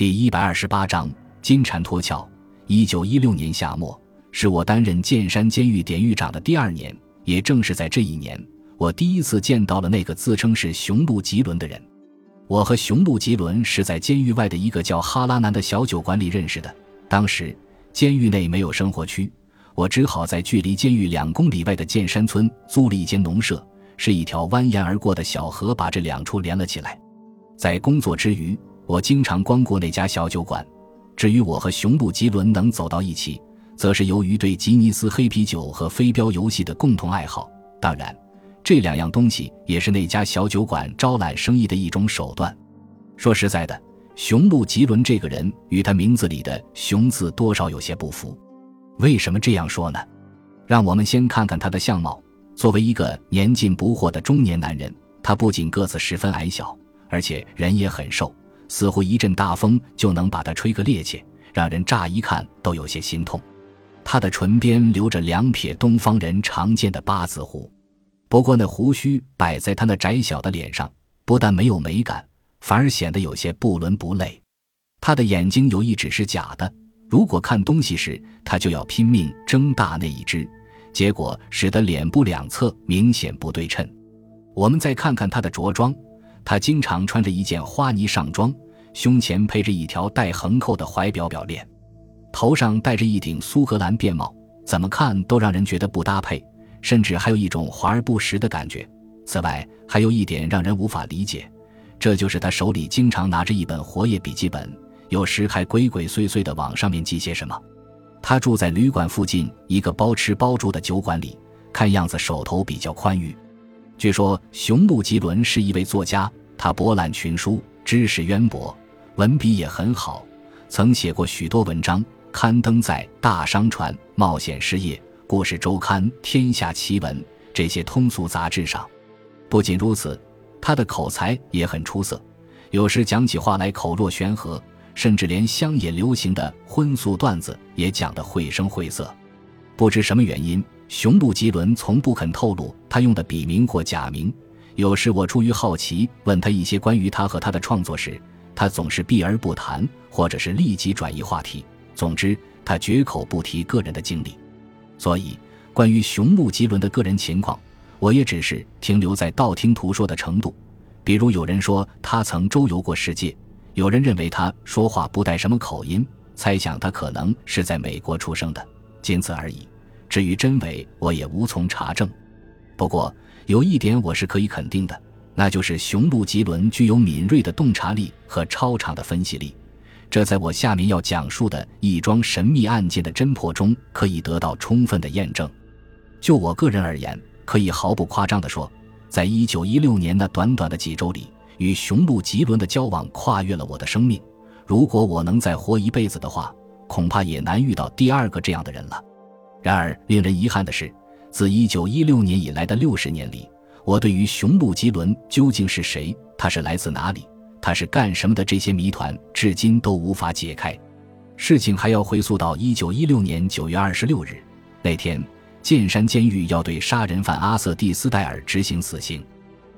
第一百二十八章金蝉脱壳。一九一六年夏末，是我担任剑山监狱典狱长的第二年，也正是在这一年，我第一次见到了那个自称是雄鹿吉伦的人。我和雄鹿吉伦是在监狱外的一个叫哈拉南的小酒馆里认识的。当时监狱内没有生活区，我只好在距离监狱两公里外的剑山村租了一间农舍，是一条蜿蜒而过的小河把这两处连了起来。在工作之余。我经常光顾那家小酒馆，至于我和雄鹿吉伦能走到一起，则是由于对吉尼斯黑啤酒和飞镖游戏的共同爱好。当然，这两样东西也是那家小酒馆招揽生意的一种手段。说实在的，雄鹿吉伦这个人与他名字里的“雄”字多少有些不符。为什么这样说呢？让我们先看看他的相貌。作为一个年近不惑的中年男人，他不仅个子十分矮小，而且人也很瘦。似乎一阵大风就能把他吹个趔趄，让人乍一看都有些心痛。他的唇边留着两撇东方人常见的八字胡，不过那胡须摆在他那窄小的脸上，不但没有美感，反而显得有些不伦不类。他的眼睛有一只是假的，如果看东西时，他就要拼命睁大那一只，结果使得脸部两侧明显不对称。我们再看看他的着装。他经常穿着一件花呢上装，胸前配着一条带横扣的怀表表链，头上戴着一顶苏格兰便帽，怎么看都让人觉得不搭配，甚至还有一种华而不实的感觉。此外，还有一点让人无法理解，这就是他手里经常拿着一本活页笔记本，有时还鬼鬼祟祟地往上面记些什么。他住在旅馆附近一个包吃包住的酒馆里，看样子手头比较宽裕。据说雄鹿吉伦是一位作家，他博览群书，知识渊博，文笔也很好，曾写过许多文章，刊登在《大商船》《冒险事业》《故事周刊》《天下奇闻》这些通俗杂志上。不仅如此，他的口才也很出色，有时讲起话来口若悬河，甚至连乡野流行的荤素段子也讲得绘声绘色。不知什么原因。雄鹿吉伦从不肯透露他用的笔名或假名。有时我出于好奇问他一些关于他和他的创作时，他总是避而不谈，或者是立即转移话题。总之，他绝口不提个人的经历。所以，关于雄鹿吉伦的个人情况，我也只是停留在道听途说的程度。比如，有人说他曾周游过世界；有人认为他说话不带什么口音，猜想他可能是在美国出生的，仅此而已。至于真伪，我也无从查证。不过有一点我是可以肯定的，那就是雄鹿吉伦具有敏锐的洞察力和超常的分析力，这在我下面要讲述的一桩神秘案件的侦破中可以得到充分的验证。就我个人而言，可以毫不夸张地说，在一九一六年那短短的几周里，与雄鹿吉伦的交往跨越了我的生命。如果我能再活一辈子的话，恐怕也难遇到第二个这样的人了。然而，令人遗憾的是，自1916年以来的六十年里，我对于雄鹿吉伦究竟是谁、他是来自哪里、他是干什么的这些谜团，至今都无法解开。事情还要回溯到1916年9月26日那天，剑山监狱要对杀人犯阿瑟·蒂斯戴尔执行死刑。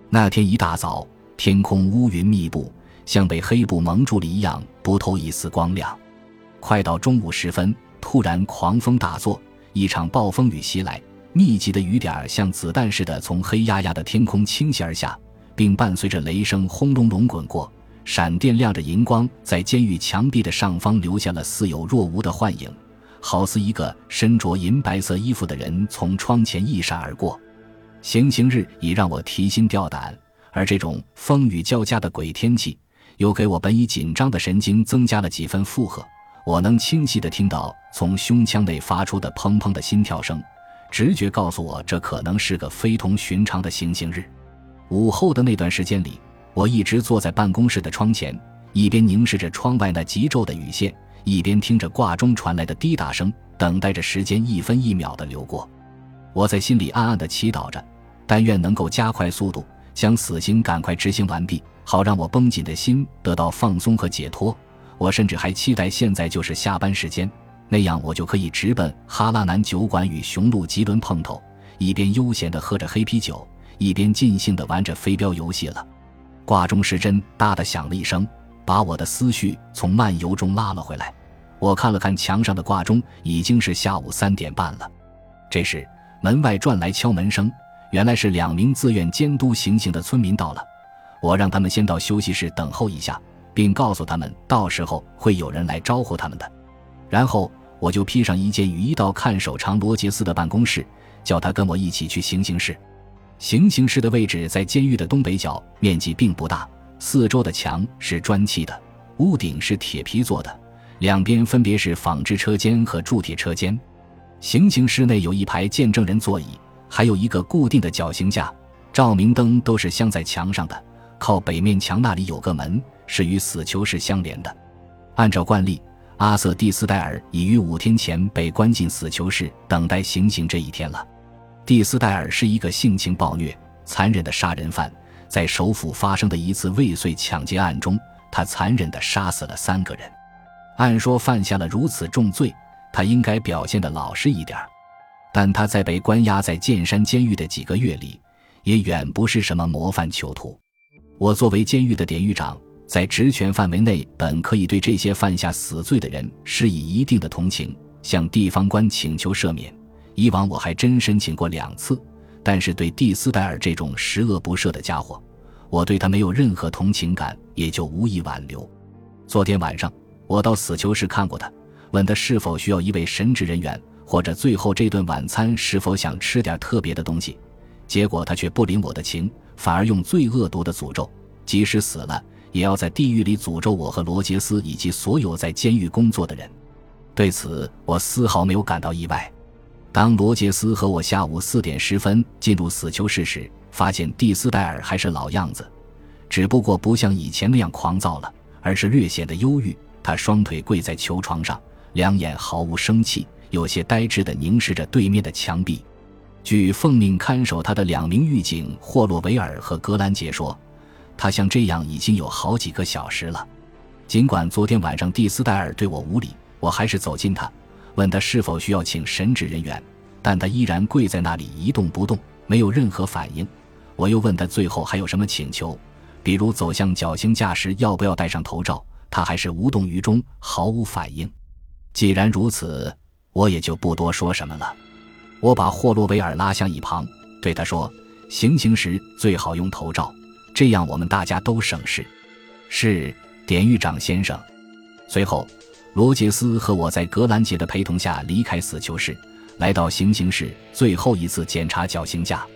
那天一大早，天空乌云密布，像被黑布蒙住了一样，不透一丝光亮。快到中午时分，突然狂风大作。一场暴风雨袭来，密集的雨点像子弹似的从黑压压的天空倾泻而下，并伴随着雷声轰隆隆滚过，闪电亮着银光，在监狱墙壁的上方留下了似有若无的幻影，好似一个身着银白色衣服的人从窗前一闪而过。行刑日已让我提心吊胆，而这种风雨交加的鬼天气，又给我本已紧张的神经增加了几分负荷。我能清晰地听到从胸腔内发出的砰砰的心跳声，直觉告诉我这可能是个非同寻常的行刑日。午后的那段时间里，我一直坐在办公室的窗前，一边凝视着窗外那急骤的雨线，一边听着挂钟传来的滴答声，等待着时间一分一秒的流过。我在心里暗暗地祈祷着，但愿能够加快速度，将死刑赶快执行完毕，好让我绷紧的心得到放松和解脱。我甚至还期待现在就是下班时间，那样我就可以直奔哈拉南酒馆与雄鹿吉伦碰头，一边悠闲地喝着黑啤酒，一边尽兴地玩着飞镖游戏了。挂钟时针“哒”的响了一声，把我的思绪从漫游中拉了回来。我看了看墙上的挂钟，已经是下午三点半了。这时，门外传来敲门声，原来是两名自愿监督行刑的村民到了。我让他们先到休息室等候一下，并告诉他们，到时候会有人来招呼他们的。然后我就披上一件雨衣到看守长罗杰斯的办公室，叫他跟我一起去行刑室。行刑室的位置在监狱的东北角，面积并不大。四周的墙是砖砌的，屋顶是铁皮做的，两边分别是纺织车间和铸铁车间。行刑室内有一排见证人座椅，还有一个固定的绞刑架，照明灯都是镶在墙上的。靠北面墙那里有个门，是与死囚室相连的。按照惯例，阿瑟·蒂斯戴尔已于五天前被关进死囚室，等待行刑这一天了。蒂斯戴尔是一个性情暴虐、残忍的杀人犯。在首府发生的一次未遂抢劫案中，他残忍地杀死了三个人。按说犯下了如此重罪，他应该表现得老实一点但他在被关押在剑山监狱的几个月里，也远不是什么模范囚徒。我作为监狱的典狱长，在职权范围内，本可以对这些犯下死罪的人施以一定的同情，向地方官请求赦免。以往我还真申请过两次，但是对蒂斯戴尔这种十恶不赦的家伙，我对他没有任何同情感，也就无意挽留。昨天晚上，我到死囚室看过他，问他是否需要一位神职人员，或者最后这顿晚餐是否想吃点特别的东西。结果他却不领我的情，反而用最恶毒的诅咒，即使死了，也要在地狱里诅咒我和罗杰斯以及所有在监狱工作的人。对此，我丝毫没有感到意外。当罗杰斯和我下午四点十分进入死囚室时，发现蒂斯戴尔还是老样子，只不过不像以前那样狂躁了，而是略显得忧郁。他双腿跪在囚床上，两眼毫无生气，有些呆滞地凝视着对面的墙壁。据奉命看守他的两名狱警霍洛维尔和格兰杰说，他像这样已经有好几个小时了。尽管昨天晚上蒂斯戴尔对我无礼，我还是走近他。问他是否需要请神职人员，但他依然跪在那里一动不动，没有任何反应。我又问他最后还有什么请求，比如走向绞刑架时要不要戴上头罩，他还是无动于衷，毫无反应。既然如此，我也就不多说什么了。我把霍洛维尔拉向一旁，对他说：“行刑时最好用头罩，这样我们大家都省事。”是，典狱长先生。随后。罗杰斯和我在格兰杰的陪同下离开死囚室，来到行刑室，最后一次检查绞刑架。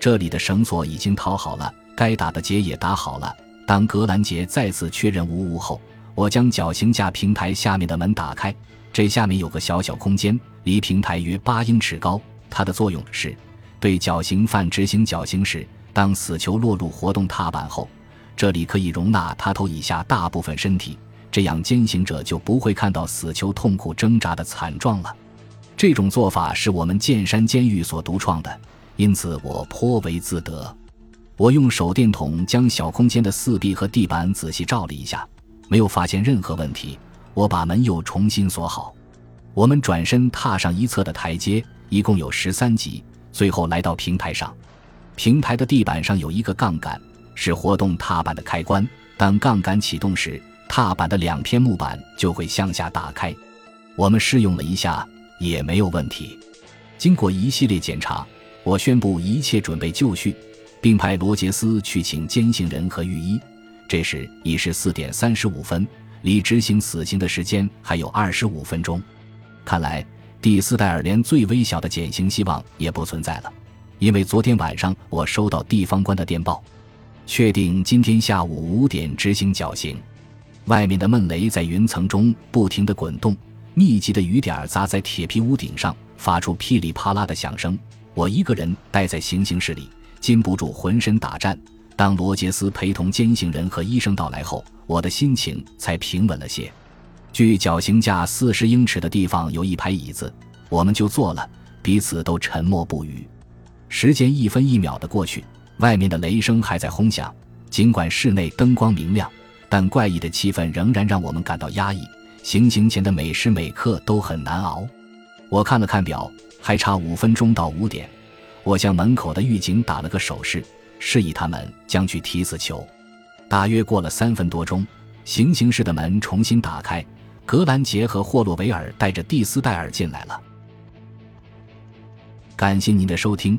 这里的绳索已经套好了，该打的结也打好了。当格兰杰再次确认无误后，我将绞刑架平台下面的门打开。这下面有个小小空间，离平台约八英尺高。它的作用是，对绞刑犯执行绞刑时，当死囚落入活动踏板后，这里可以容纳他头以下大部分身体。这样，监刑者就不会看到死囚痛苦挣扎的惨状了。这种做法是我们剑山监狱所独创的，因此我颇为自得。我用手电筒将小空间的四壁和地板仔细照了一下，没有发现任何问题。我把门又重新锁好。我们转身踏上一侧的台阶，一共有十三级，最后来到平台上。平台的地板上有一个杠杆，是活动踏板的开关。当杠杆启动时，踏板的两片木板就会向下打开，我们试用了一下，也没有问题。经过一系列检查，我宣布一切准备就绪，并派罗杰斯去请监刑人和狱医。这时已是四点三十五分，离执行死刑的时间还有二十五分钟。看来蒂斯戴尔连最微小的减刑希望也不存在了，因为昨天晚上我收到地方官的电报，确定今天下午五点执行绞刑。外面的闷雷在云层中不停地滚动，密集的雨点砸在铁皮屋顶上，发出噼里啪啦的响声。我一个人待在行刑室里，禁不住浑身打颤。当罗杰斯陪同监刑人和医生到来后，我的心情才平稳了些。距绞刑架四十英尺的地方有一排椅子，我们就坐了，彼此都沉默不语。时间一分一秒的过去，外面的雷声还在轰响，尽管室内灯光明亮。但怪异的气氛仍然让我们感到压抑。行刑前的每时每刻都很难熬。我看了看表，还差五分钟到五点。我向门口的狱警打了个手势，示意他们将去提死囚。大约过了三分多钟，行刑室的门重新打开，格兰杰和霍洛维尔带着蒂斯戴尔进来了。感谢您的收听，